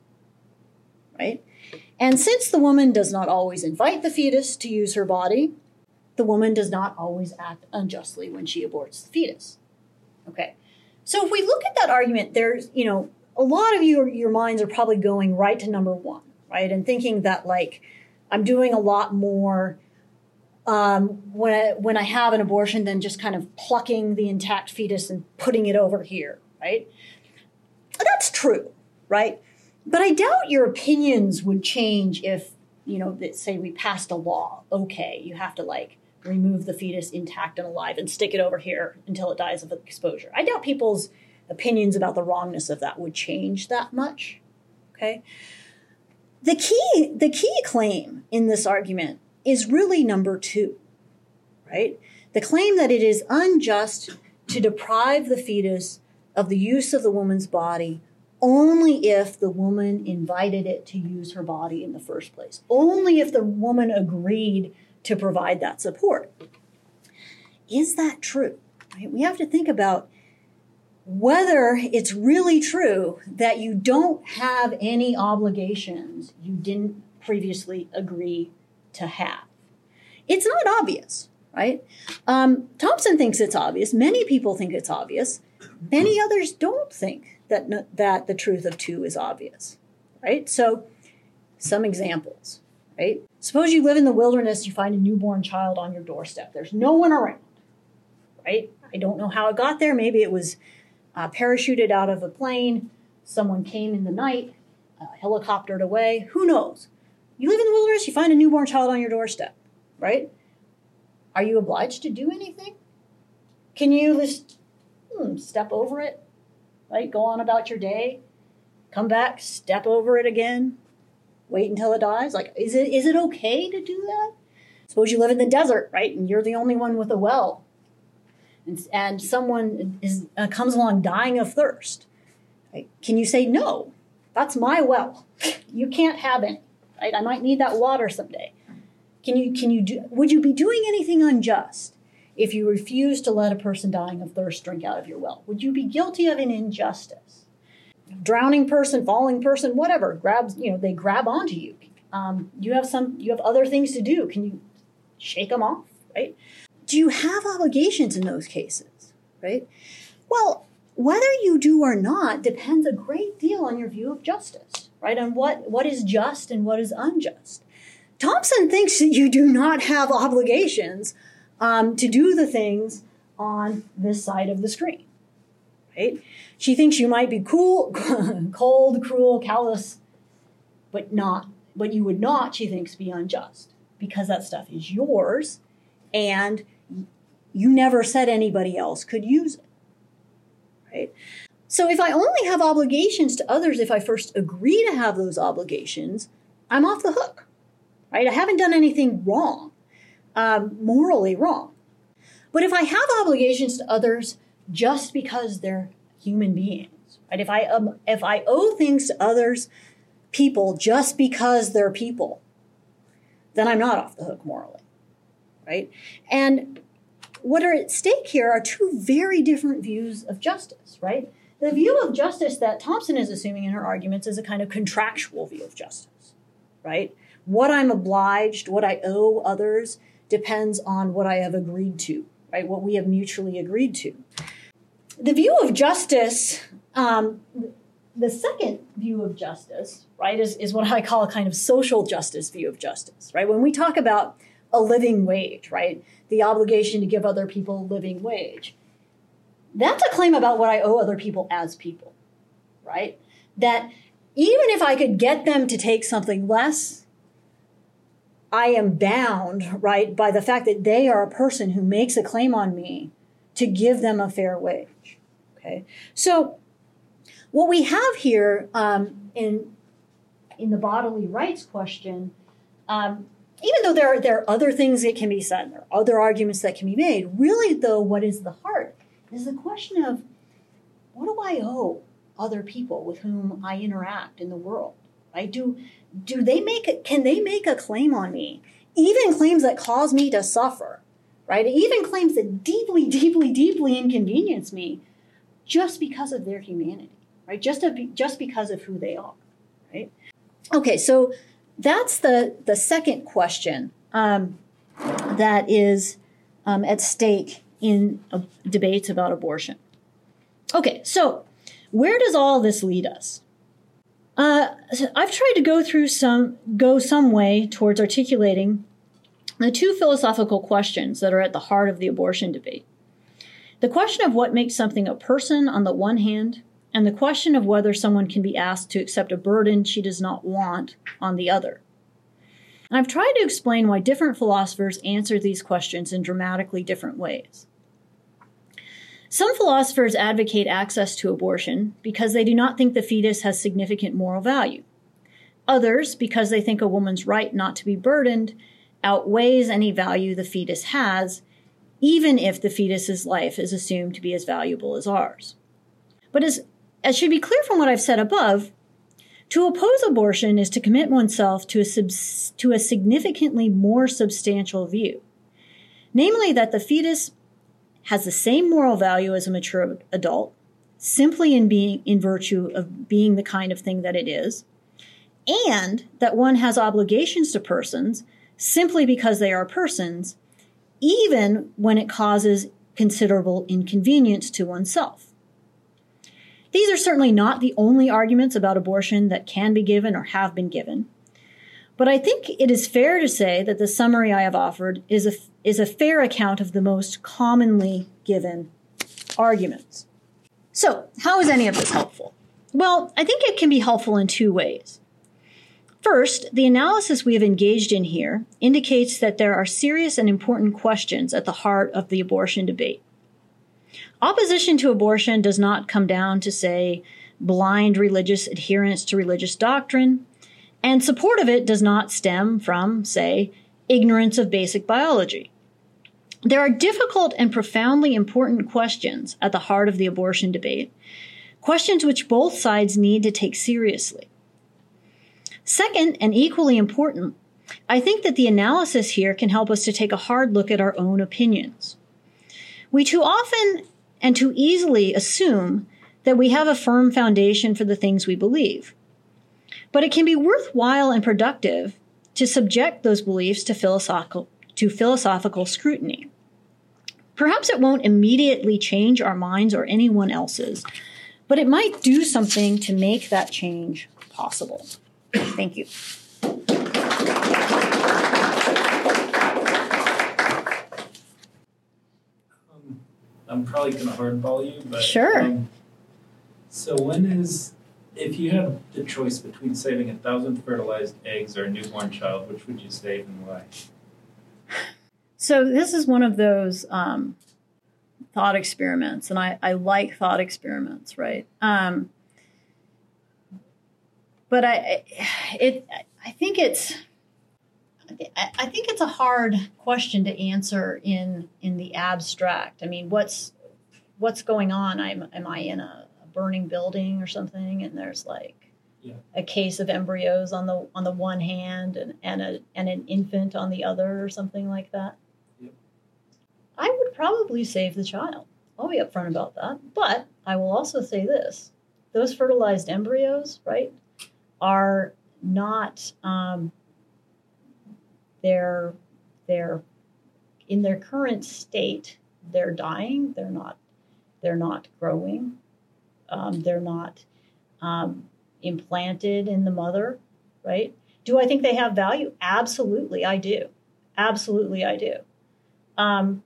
Right? And since the woman does not always invite the fetus to use her body, the woman does not always act unjustly when she aborts the fetus. Okay. So if we look at that argument, there's, you know, a lot of your your minds are probably going right to number one, right? And thinking that like I'm doing a lot more um, when I, when I have an abortion than just kind of plucking the intact fetus and putting it over here, right? That's true, right? But I doubt your opinions would change if, you know, that say we passed a law. Okay, you have to like remove the fetus intact and alive and stick it over here until it dies of exposure. I doubt people's opinions about the wrongness of that would change that much. Okay? The key the key claim in this argument is really number 2. Right? The claim that it is unjust to deprive the fetus of the use of the woman's body only if the woman invited it to use her body in the first place, only if the woman agreed to provide that support. Is that true? Right? We have to think about whether it's really true that you don't have any obligations you didn't previously agree to have. It's not obvious, right? Um, Thomson thinks it's obvious. Many people think it's obvious. Many others don't think that that the truth of two is obvious, right? So, some examples, right? Suppose you live in the wilderness, you find a newborn child on your doorstep. There's no one around, right? I don't know how it got there. Maybe it was uh, parachuted out of a plane. Someone came in the night, uh, helicoptered away. Who knows? You live in the wilderness, you find a newborn child on your doorstep, right? Are you obliged to do anything? Can you just hmm, step over it, right? Go on about your day, come back, step over it again, wait until it dies. Like, is it is it okay to do that? Suppose you live in the desert, right, and you're the only one with a well, and, and someone is uh, comes along dying of thirst. Right? Can you say no? That's my well. You can't have any. Right? I might need that water someday. Can you can you do? Would you be doing anything unjust? if you refuse to let a person dying of thirst drink out of your well? Would you be guilty of an injustice? Drowning person, falling person, whatever grabs you know they grab onto you. Um, you have some you have other things to do. Can you shake them off? Right? Do you have obligations in those cases? Right? Well, whether you do or not depends a great deal on your view of justice. Right? On what what is just and what is unjust. Thomson thinks that you do not have obligations um, to do the things on this side of the screen. Right? She thinks you might be cool, cold, cruel, callous, but not, but you would not, she thinks, be unjust because that stuff is yours and you never said anybody else could use it. Right? So if I only have obligations to others if I first agree to have those obligations, I'm off the hook. Right? I haven't done anything wrong um, morally wrong. But if I have obligations to others just because they're human beings, right? If I um, if I owe things to others, people just because they're people, then I'm not off the hook morally, right? And what are at stake here are two very different views of justice, right? The view of justice that Thomson is assuming in her arguments is a kind of contractual view of justice, right? What I'm obliged, what I owe others depends on what I have agreed to, right? What we have mutually agreed to. The view of justice, um, the second view of justice, right, is, is what I call a kind of social justice view of justice, right? When we talk about a living wage, right, the obligation to give other people living wage, that's a claim about what I owe other people as people, right? That even if I could get them to take something less, I am bound, right, by the fact that they are a person who makes a claim on me to give them a fair wage. Okay, so what we have here um, in in the bodily rights question, um, even though there are, there are other things that can be said, there are other arguments that can be made. Really, though, what is the heart is the question of what do I owe other people with whom I interact in the world? Right? Do do they make a, can they make a claim on me even claims that cause me to suffer right even claims that deeply deeply deeply inconvenience me just because of their humanity right just of, just because of who they are right okay so that's the the second question um, that is um, at stake in debates about abortion okay so where does all this lead us uh, I've tried to go through some, go some way towards articulating the two philosophical questions that are at the heart of the abortion debate. The question of what makes something a person on the one hand, and the question of whether someone can be asked to accept a burden she does not want on the other. And I've tried to explain why different philosophers answer these questions in dramatically different ways. Some philosophers advocate access to abortion because they do not think the fetus has significant moral value. Others, because they think a woman's right not to be burdened outweighs any value the fetus has, even if the fetus's life is assumed to be as valuable as ours. But as, as should be clear from what I've said above, to oppose abortion is to commit oneself to a, subs- to a significantly more substantial view, namely that the fetus has the same moral value as a mature adult, simply in being in virtue of being the kind of thing that it is, and that one has obligations to persons simply because they are persons, even when it causes considerable inconvenience to oneself. These are certainly not the only arguments about abortion that can be given or have been given. But I think it is fair to say that the summary I have offered is a, is a fair account of the most commonly given arguments. So, how is any of this helpful? Well, I think it can be helpful in two ways. First, the analysis we have engaged in here indicates that there are serious and important questions at the heart of the abortion debate. Opposition to abortion does not come down to, say, blind religious adherence to religious doctrine, and support of it does not stem from, say, ignorance of basic biology. There are difficult and profoundly important questions at the heart of the abortion debate, questions which both sides need to take seriously. Second, and equally important, I think that the analysis here can help us to take a hard look at our own opinions. We too often and too easily assume that we have a firm foundation for the things we believe. But it can be worthwhile and productive to subject those beliefs to philosophical, to philosophical scrutiny. Perhaps it won't immediately change our minds or anyone else's, but it might do something to make that change possible. Thank you. Um, I'm probably going to hardball you, but sure. Um, so when is if you had the choice between saving a thousand fertilized eggs or a newborn child, which would you save and why? So this is one of those um, thought experiments, and I, I like thought experiments, right? Um, but I, it, I think it's, I think it's a hard question to answer in in the abstract. I mean, what's what's going on? I'm, am I in a burning building or something, and there's like yeah. a case of embryos on the on the one hand and, and a and an infant on the other or something like that. I would probably save the child. I'll be upfront about that. But I will also say this: those fertilized embryos, right, are not um, they're they're in their current state. They're dying. They're not they're not growing um, they're not um, implanted in the mother, right? Do I think they have value? Absolutely, I do. Absolutely, I do. Um,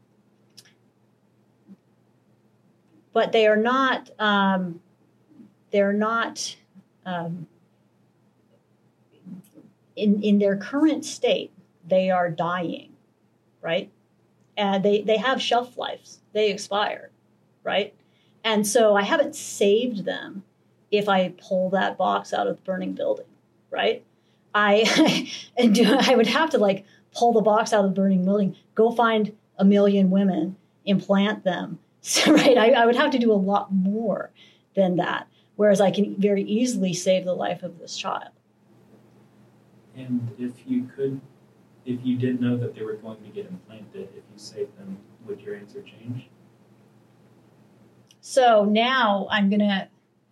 but they are not. Um, they're not um, in in their current state. They are dying, right? And they they have shelf lives. They expire, right? And so I haven't saved them if I pull that box out of the burning building, right? I and do, I would have to like pull the box out of the burning building, go find a million women, implant them. So, right, I, I would have to do a lot more than that. Whereas I can very easily save the life of this child. And if you could, if you did know that they were going to get implanted, if you saved them, would your answer change? So now I'm gonna,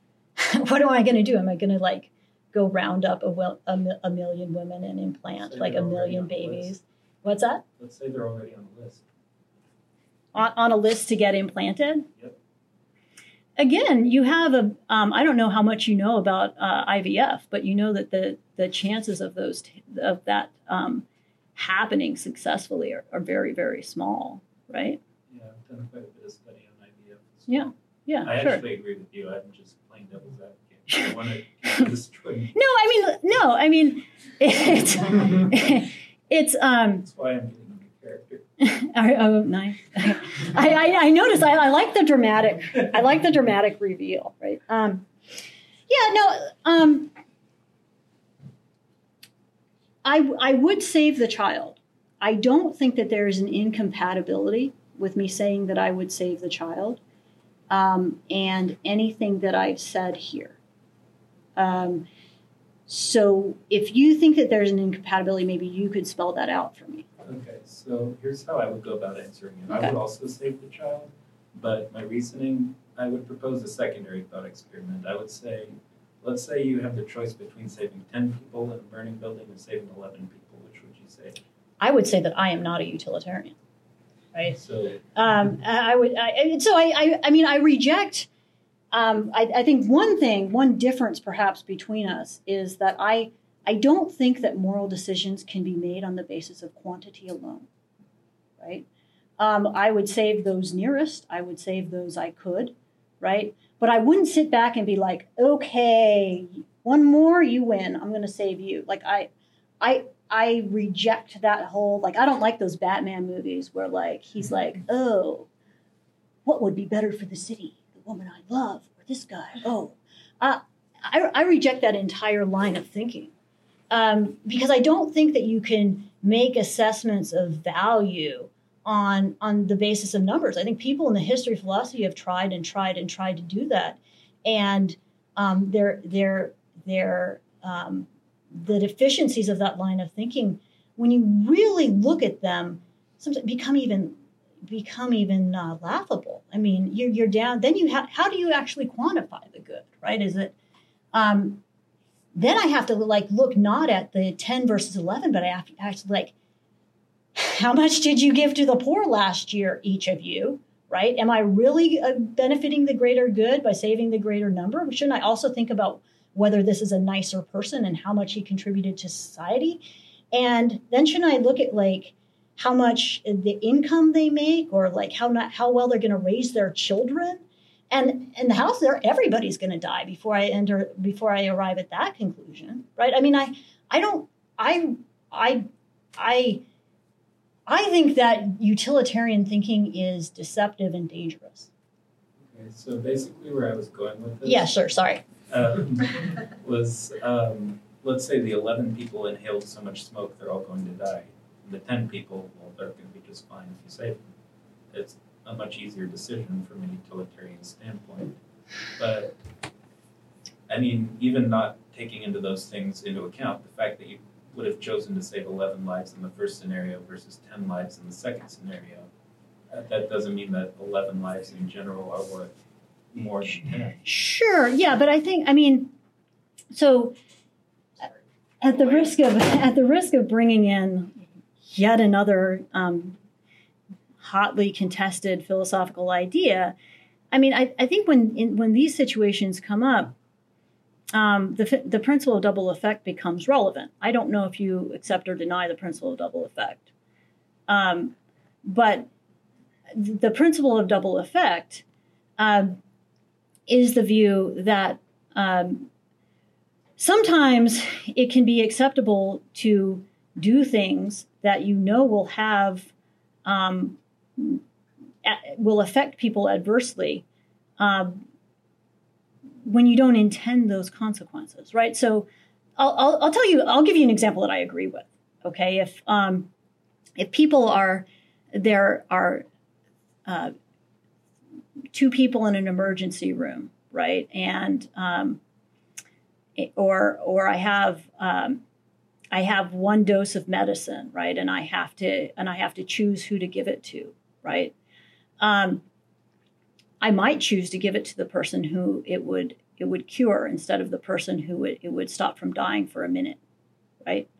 what am I gonna do? Am I gonna like go round up a, a, a million women and implant like a million babies? What's that? Let's say they're already on the list. On, on a list to get implanted? Yep. Again, you have a. Um, I don't know how much you know about uh, IVF, but you know that the the chances of those t- of that um, happening successfully are, are very very small, right? Yeah, I've done quite a bit of study on IVF. Yeah. Yeah, I sure. actually agree with you. I'm just playing devil's advocate. I want to destroy. No, I mean no, I mean it's it's um. That's why I'm getting into character. oh, nice. I, I, I noticed. I, I like the dramatic. I like the dramatic reveal. Right. Um. Yeah. No. Um. I I would save the child. I don't think that there is an incompatibility with me saying that I would save the child, um, and anything that I've said here. Um, so if you think that there's an incompatibility, maybe you could spell that out for me. Okay, so here's how I would go about answering it. I would also save the child, but my reasoning, I would propose a secondary thought experiment. I would say, let's say you have the choice between saving 10 people in a burning building or saving 11 people. Which would you save? I would say that I am not a utilitarian. Right. So, Um, I I would. I, so I, I. I mean, I reject. Um, I, I think one thing, one difference perhaps between us is that I. I don't think that moral decisions can be made on the basis of quantity alone. Right. Um, I would save those nearest. I would save those I could. Right. But I wouldn't sit back and be like, okay, one more, you win. I'm going to save you. Like I, I, I reject that whole like I don't like those Batman movies where like he's like, oh, what would be better for the city, the woman I love, or this guy? Oh, uh, I I reject that entire line of thinking um, because I don't think that you can make assessments of value on on the basis of numbers. I think people in the history of philosophy have tried and tried and tried to do that, and um, they're they're they're um, the deficiencies of that line of thinking, when you really look at them, sometimes become even become even uh, laughable. I mean, you're, you're down. Then you have how do you actually quantify the good? Right? Is it? Um, then I have to like look not at the ten versus eleven, but I have to actually like, how much did you give to the poor last year, each of you? Right? Am I really uh, benefiting the greater good by saving the greater number? Shouldn't I also think about whether this is a nicer person and how much he contributed to society. And then shouldn't I look at like how much the income they make or like how not how well they're going to raise their children? And in the house there everybody's going to die before I enter before I arrive at that conclusion, right? I mean I I don't I I I I think that utilitarian thinking is deceptive and dangerous. okay, so basically where I was going with this Yeah, sure, sorry. um, was um, let's say the 11 people inhaled so much smoke they're all going to die. The 10 people, well, they're going to be just fine if you save them. It's a much easier decision from a utilitarian standpoint. But I mean, even not taking into those things into account, the fact that you would have chosen to save 11 lives in the first scenario versus 10 lives in the second scenario, uh, that doesn't mean that 11 lives in general are worth more than 10. Sure, yeah, but I think I mean, so at the risk of at the risk of bringing in yet another um, hotly contested philosophical idea, I mean, I, I think when in, when these situations come up, um, the the principle of double effect becomes relevant. I don't know if you accept or deny the principle of double effect, um, but the principle of double effect. Um, is the view that um, sometimes it can be acceptable to do things that you know will have um, will affect people adversely um, when you don't intend those consequences, right? So I'll, I'll, I'll tell you, I'll give you an example that I agree with. Okay, if um, if people are there are uh, two people in an emergency room, right? And um, or or I have um, I have one dose of medicine, right? And I have to and I have to choose who to give it to, right? Um, I might choose to give it to the person who it would it would cure instead of the person who it, it would stop from dying for a minute, right?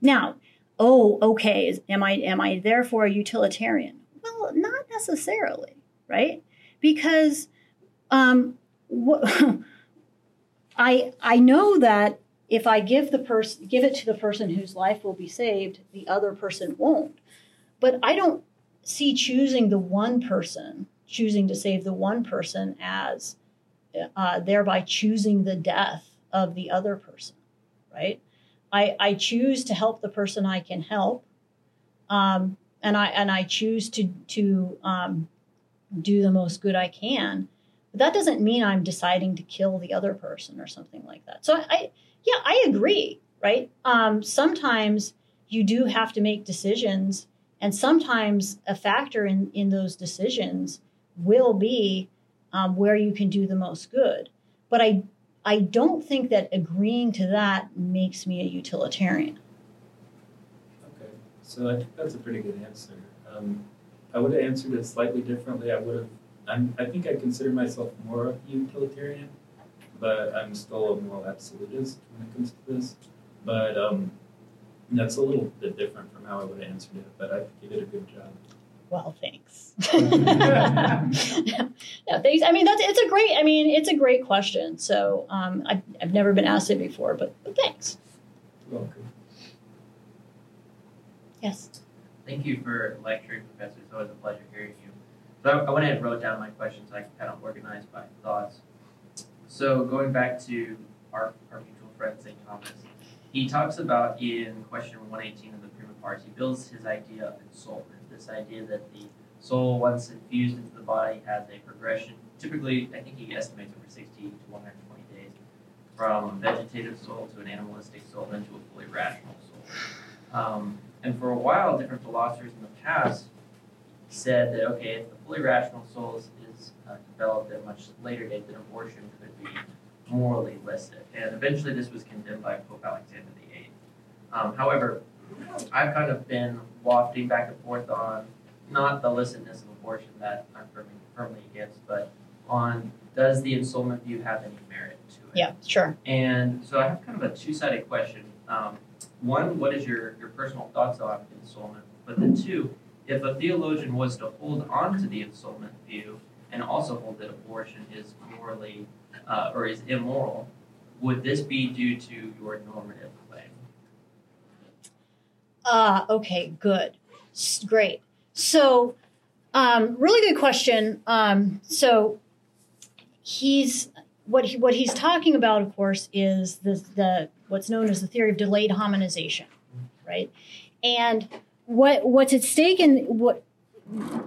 Now, oh, okay, is, am I am I therefore a utilitarian? Well, not necessarily, right? Because um, I I know that if I give the person give it to the person whose life will be saved, the other person won't. But I don't see choosing the one person, choosing to save the one person as uh, thereby choosing the death of the other person, right? I, I choose to help the person I can help, um, and I and I choose to to um, do the most good I can. But that doesn't mean I'm deciding to kill the other person or something like that. So I, yeah, I agree, right? Um, sometimes you do have to make decisions, and sometimes a factor in in those decisions will be um, where you can do the most good. But I I don't think that agreeing to that makes me a utilitarian. Okay, so I think that's a pretty good answer. Um, I would have answered it slightly differently. I would have. I'm, I think I consider myself more of a utilitarian, but I'm still a moral absolutist when it comes to this. But um, that's a little bit different from how I would have answered it. But I think you did a good job. Well, thanks. yeah, thanks. I mean, that's it's a great. I mean, it's a great question. So um, I've I've never been asked it before, but, but thanks. You're welcome. Yes. Thank you for lecturing, Professor. It's always a pleasure hearing you. So I, I went ahead and wrote down my questions I kind of organized my thoughts. So going back to our, our mutual friend St. Thomas, he talks about in question 118 of the Prima Pars, he builds his idea of ensoulment, this idea that the soul, once infused into the body, has a progression. Typically, I think he estimates over 60 to 120 days from a vegetative soul to an animalistic soul, then to a fully rational soul. Um, and for a while, different philosophers in the past said that, okay, if the fully rational soul is, is uh, developed at a much later date, then abortion could be morally licit. And eventually this was condemned by Pope Alexander VIII. Um, however, I've kind of been wafting back and forth on not the licitness of abortion that I'm firmly, firmly against, but on does the ensoulment view have any merit to it? Yeah. Sure. And so I have kind of a two-sided question. Um, one, what is your, your personal thoughts on ensoulment? But then two, if a theologian was to hold on to the ensoulment view and also hold that abortion is morally uh, or is immoral, would this be due to your normative claim? Uh, okay, good. Great. So, um, really good question. Um, so, he's what he, what he's talking about, of course, is the, the what's known as the theory of delayed hominization, right? And what what's at stake in what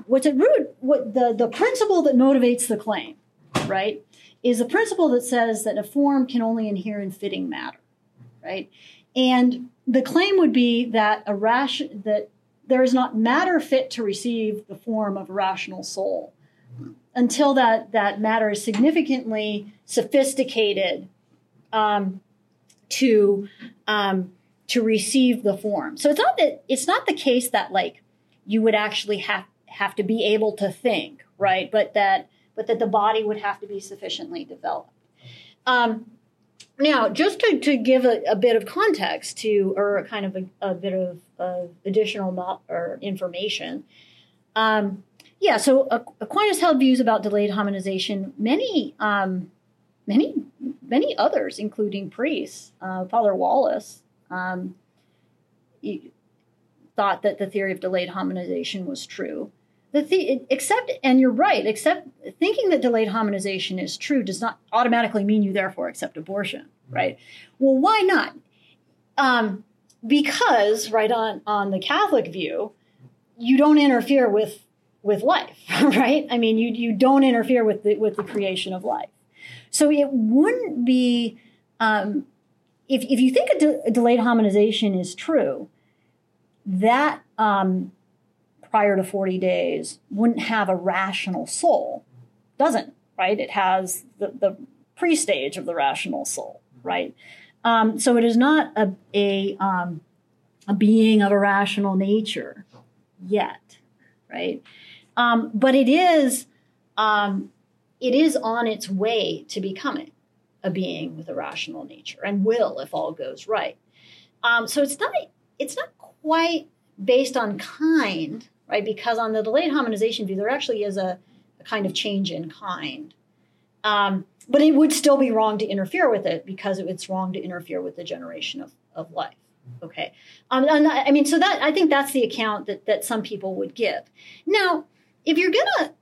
what's at root what the the principle that motivates the claim, right, is a principle that says that a form can only inhere in fitting matter, right? And the claim would be that a ration that there is not matter fit to receive the form of a rational soul until that that matter is significantly sophisticated um, to um, to receive the form. So it's not that it's not the case that like you would actually have have to be able to think, right? But that but that the body would have to be sufficiently developed. Um, now, just to, to give a, a, bit of context to, or kind of a, a bit of uh, additional or information, um, yeah. So Aquinas held views about delayed hominization. Many, um, many, many others, including priests, uh, Father Wallace, um, thought that the theory of delayed hominization was true. The, the except, and you're right, except thinking that delayed hominization is true does not automatically mean you therefore accept abortion, right? Well, why not? Um, because, right on on the Catholic view, you don't interfere with with life, right? I mean, you you don't interfere with the with the creation of life. So it wouldn't be um, if if you think a, de- a delayed hominization is true, that um, prior to 40 days wouldn't have a rational soul. Doesn't, right? It has the, the pre stage of the rational soul, right? Um, so it is not a, a, um, a being of a rational nature yet, right? Um, but it is, um, it is on its way to becoming a being with a rational nature and will if all goes right. Um, so it's not, it's not quite based on kind, right? Because on the delayed hominization view, there actually is a, a kind of change in kind. Um, but it would still be wrong to interfere with it because it's wrong to interfere with the generation of, of life. Okay. Um, and I mean, so that I think that's the account that, that some people would give. Now, if you're gonna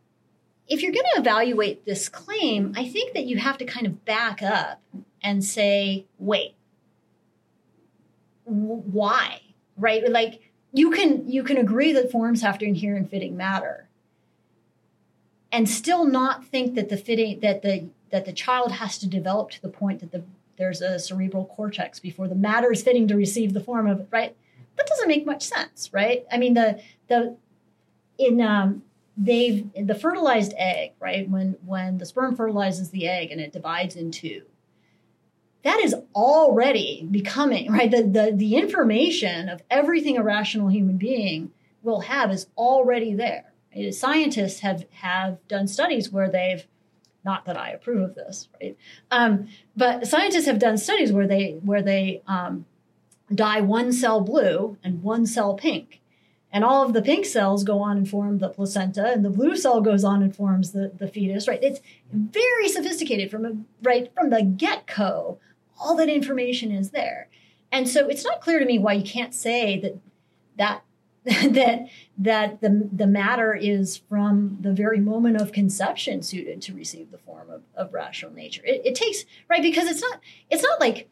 if you're to evaluate this claim, I think that you have to kind of back up and say, wait, why? Right? Like you can you can agree that forms have to adhere in fitting matter and still not think that the fitting that the that the child has to develop to the point that the there's a cerebral cortex before the matter is fitting to receive the form of it right? That doesn't make much sense right? I mean the the in um they've the fertilized egg right? When when the sperm fertilizes the egg and it divides in two that is already becoming right the the, the information of everything a rational human being will have is already there scientists have have done studies where they've not that I approve of this, right? Um, but scientists have done studies where they where they um, dye one cell blue and one cell pink, and all of the pink cells go on and form the placenta, and the blue cell goes on and forms the the fetus. Right? It's very sophisticated from a, right from the get go. All that information is there, and so it's not clear to me why you can't say that that that that the the matter is from the very moment of conception suited to receive the form of, of rational nature. It, it takes right because it's not it's not like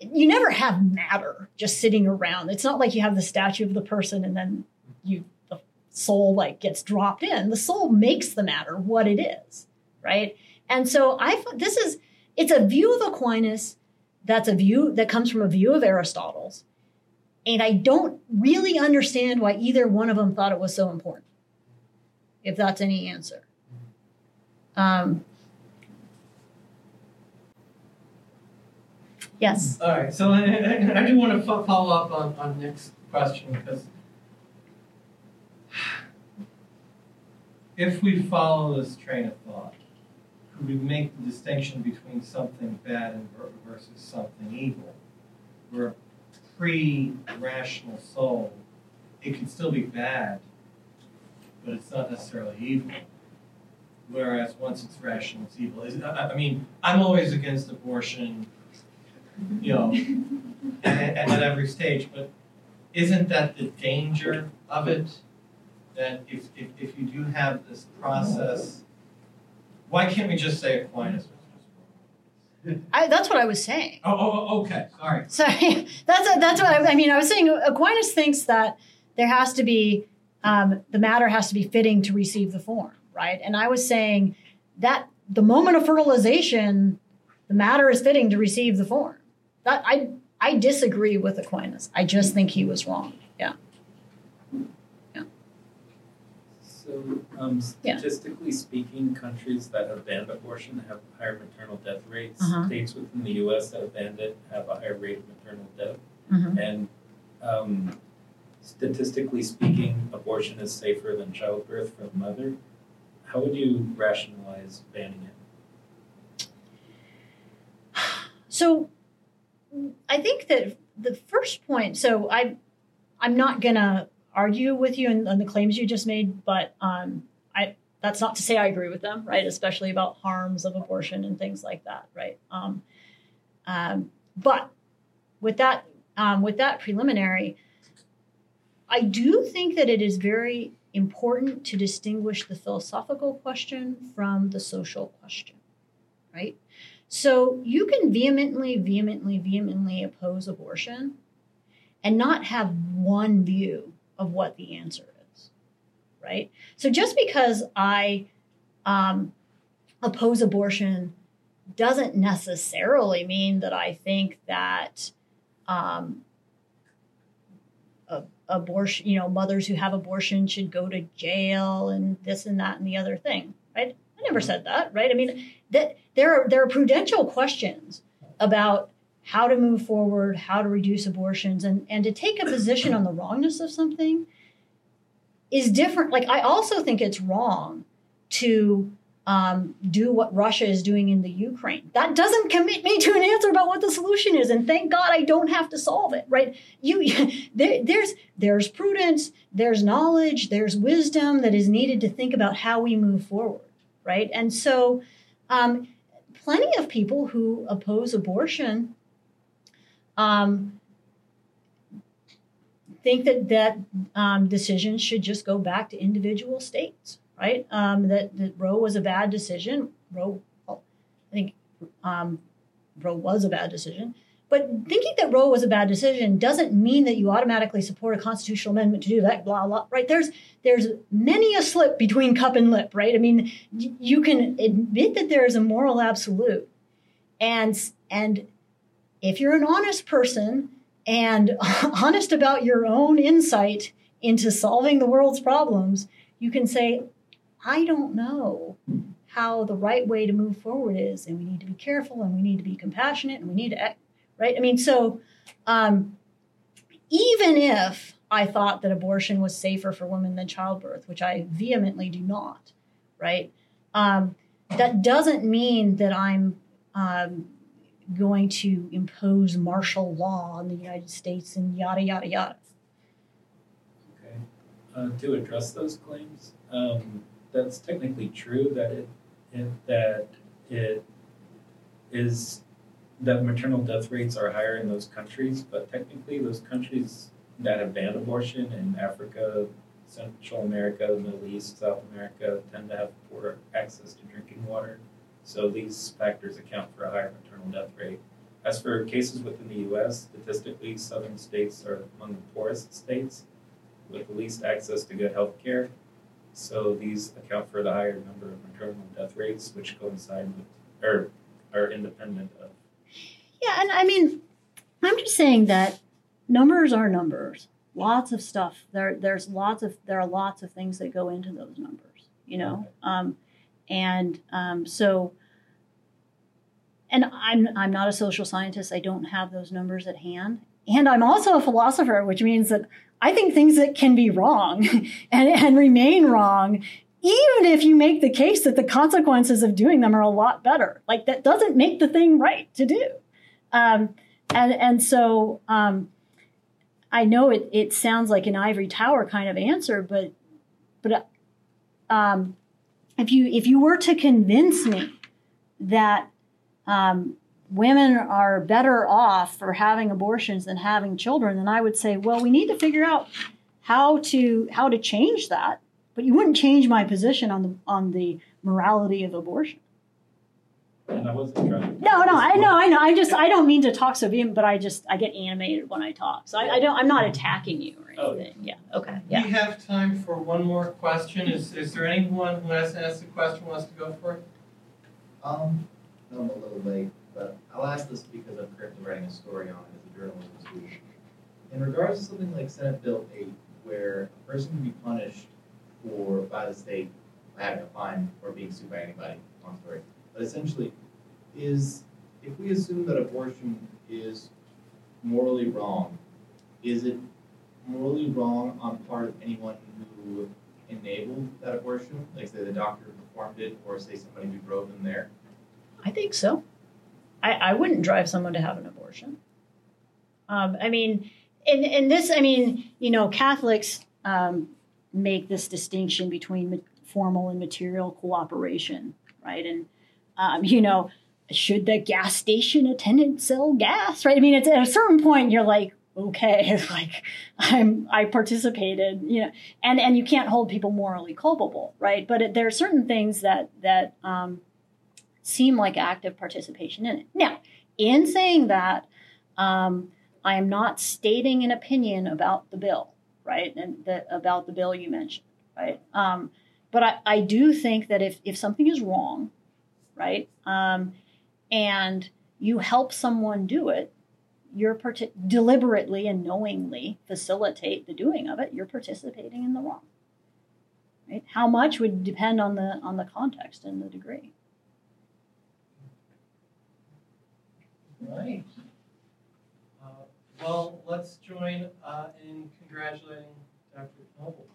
you never have matter just sitting around. It's not like you have the statue of the person and then you the soul like gets dropped in. The soul makes the matter what it is, right? And so I this is it's a view of Aquinas that's a view that comes from a view of Aristotle's and I don't really understand why either one of them thought it was so important, if that's any answer. Um, yes. All right. So I, I, I do want to follow up on, on Nick's question because if we follow this train of thought, we make the distinction between something bad and versus something evil? Where pre-rational soul, it can still be bad, but it's not necessarily evil. Whereas once it's rational, it's evil. I mean, I'm always against abortion, you know, at, at every stage, but isn't that the danger of it? That if, if, if you do have this process, why can't we just say Aquinas I, that's what I was saying. Oh, oh, oh okay. Sorry. Sorry. that's that's what I, I, mean. I was saying Aquinas thinks that there has to be um, the matter has to be fitting to receive the form, right? And I was saying that the moment of fertilization, the matter is fitting to receive the form. That I I disagree with Aquinas. I just think he was wrong. Yeah. So, um, statistically yeah. speaking, countries that have banned abortion have higher maternal death rates. Uh-huh. States within the U.S. that have banned it have a higher rate of maternal death. Mm-hmm. And um, statistically speaking, abortion is safer than childbirth for the mother. How would you rationalize banning it? So, I think that the first point. So I, I'm not gonna argue with you on, the claims you just made, but um, I that's not to say I agree with them, right? Especially about harms of abortion and things like that, right? Um, um, but with that um, with that preliminary, I do think that it is very important to distinguish the philosophical question from the social question, right? So you can vehemently, vehemently, vehemently oppose abortion and not have one view of what the answer is, right? So just because I um, oppose abortion doesn't necessarily mean that I think that um, abortion, you know, mothers who have abortion should go to jail and this and that and the other thing, right? I never said that, right? I mean, that there are there are prudential questions about how to move forward, how to reduce abortions, and, and to take a position on the wrongness of something is different. Like, I also think it's wrong to um, do what Russia is doing in the Ukraine. That doesn't commit me to an answer about what the solution is, and thank God I don't have to solve it. Right? You, there, there's there's prudence, there's knowledge, there's wisdom that is needed to think about how we move forward. Right? And so, um, plenty of people who oppose abortion um, think that that um, decisions should just go back to individual states, right? Um, that, that Roe was a bad decision. Roe, well, I think um, Roe was a bad decision. But thinking that Roe was a bad decision doesn't mean that you automatically support a constitutional amendment to do that. Blah blah. Right? There's there's many a slip between cup and lip. Right? I mean, you can admit that there is a moral absolute, and and if you're an honest person and honest about your own insight into solving the world's problems, you can say, I don't know how the right way to move forward is, and we need to be careful, and we need to be compassionate, and we need to act, right? I mean, so um, even if I thought that abortion was safer for women than childbirth, which I vehemently do not, right? Um, that doesn't mean that I'm um, going to impose martial law on the United States and yada, yada, yada. Okay. Uh, to address those claims, um, that's technically true that it, it that it is that maternal death rates are higher in those countries, but technically those countries that have banned abortion in Africa, Central America, the Middle East, South America tend to have poor access to drinking water. So these factors account for a higher maternal death rate. As for cases within the U.S., statistically, southern states are among the poorest states with the least access to good health care. So these account for the higher number of maternal death rates, which coincide with or are independent of yeah, and I mean, I'm just saying that numbers are numbers. Lots of stuff. There, there's lots of there are lots of things that go into those numbers. You know, um, and um, so, and I'm I'm not a social scientist. I don't have those numbers at hand, and I'm also a philosopher, which means that I think things that can be wrong and, and remain wrong even if you make the case that the consequences of doing them are a lot better. Like that doesn't make the thing right to do. Um, and and so um, I know it it sounds like an ivory tower kind of answer, but but um, if you if you were to convince me that um, women are better off for having abortions than having children, then I would say, well, we need to figure out how to how to change that. But you wouldn't change my position on the on the morality of abortion. And I wasn't trying. No, no, I know, I know. I just, I don't mean to talk so vehement, but I just, I get animated when I talk. So I, I don't, I'm not attacking you or Oh. anything. Yeah. Okay. We have time for one more question. Is, is there anyone who has to ask the question who wants to go for it? Um, I'm a little late, but I'll ask this because I'm currently writing a story on it as a journalism student. In regards to something like Senate Bill 8, where a person can be punished for by the state by having a fine or being sued by anybody, long story. But essentially, is if we assume that abortion is morally wrong, is it morally wrong on part of anyone who enabled that abortion? Like say the doctor performed it, or say somebody who drove them there? I think so. I, I wouldn't drive someone to have an abortion. Um, I mean, in, in this, I mean, you know, Catholics um, make this distinction between formal and material cooperation, right? And, um, you know, should the gas station attendant sell gas, right? I mean, it's at a certain point, you're like, okay, like I'm, I participated, you know, and, and you can't hold people morally culpable, right? But it, there are certain things that, that, um, seem like active participation in it. Now, in saying that, um, I am not stating an opinion about the bill, right? And the, about the bill you mentioned, right? Um, but I, I do think that if, if something is wrong, right? Um, and you help someone do it, you're part- deliberately and knowingly facilitate the doing of it. You're participating in the wrong. Right? How much would depend on the on the context and the degree. Right. Uh, well, let's join uh, in congratulating Dr. Noble.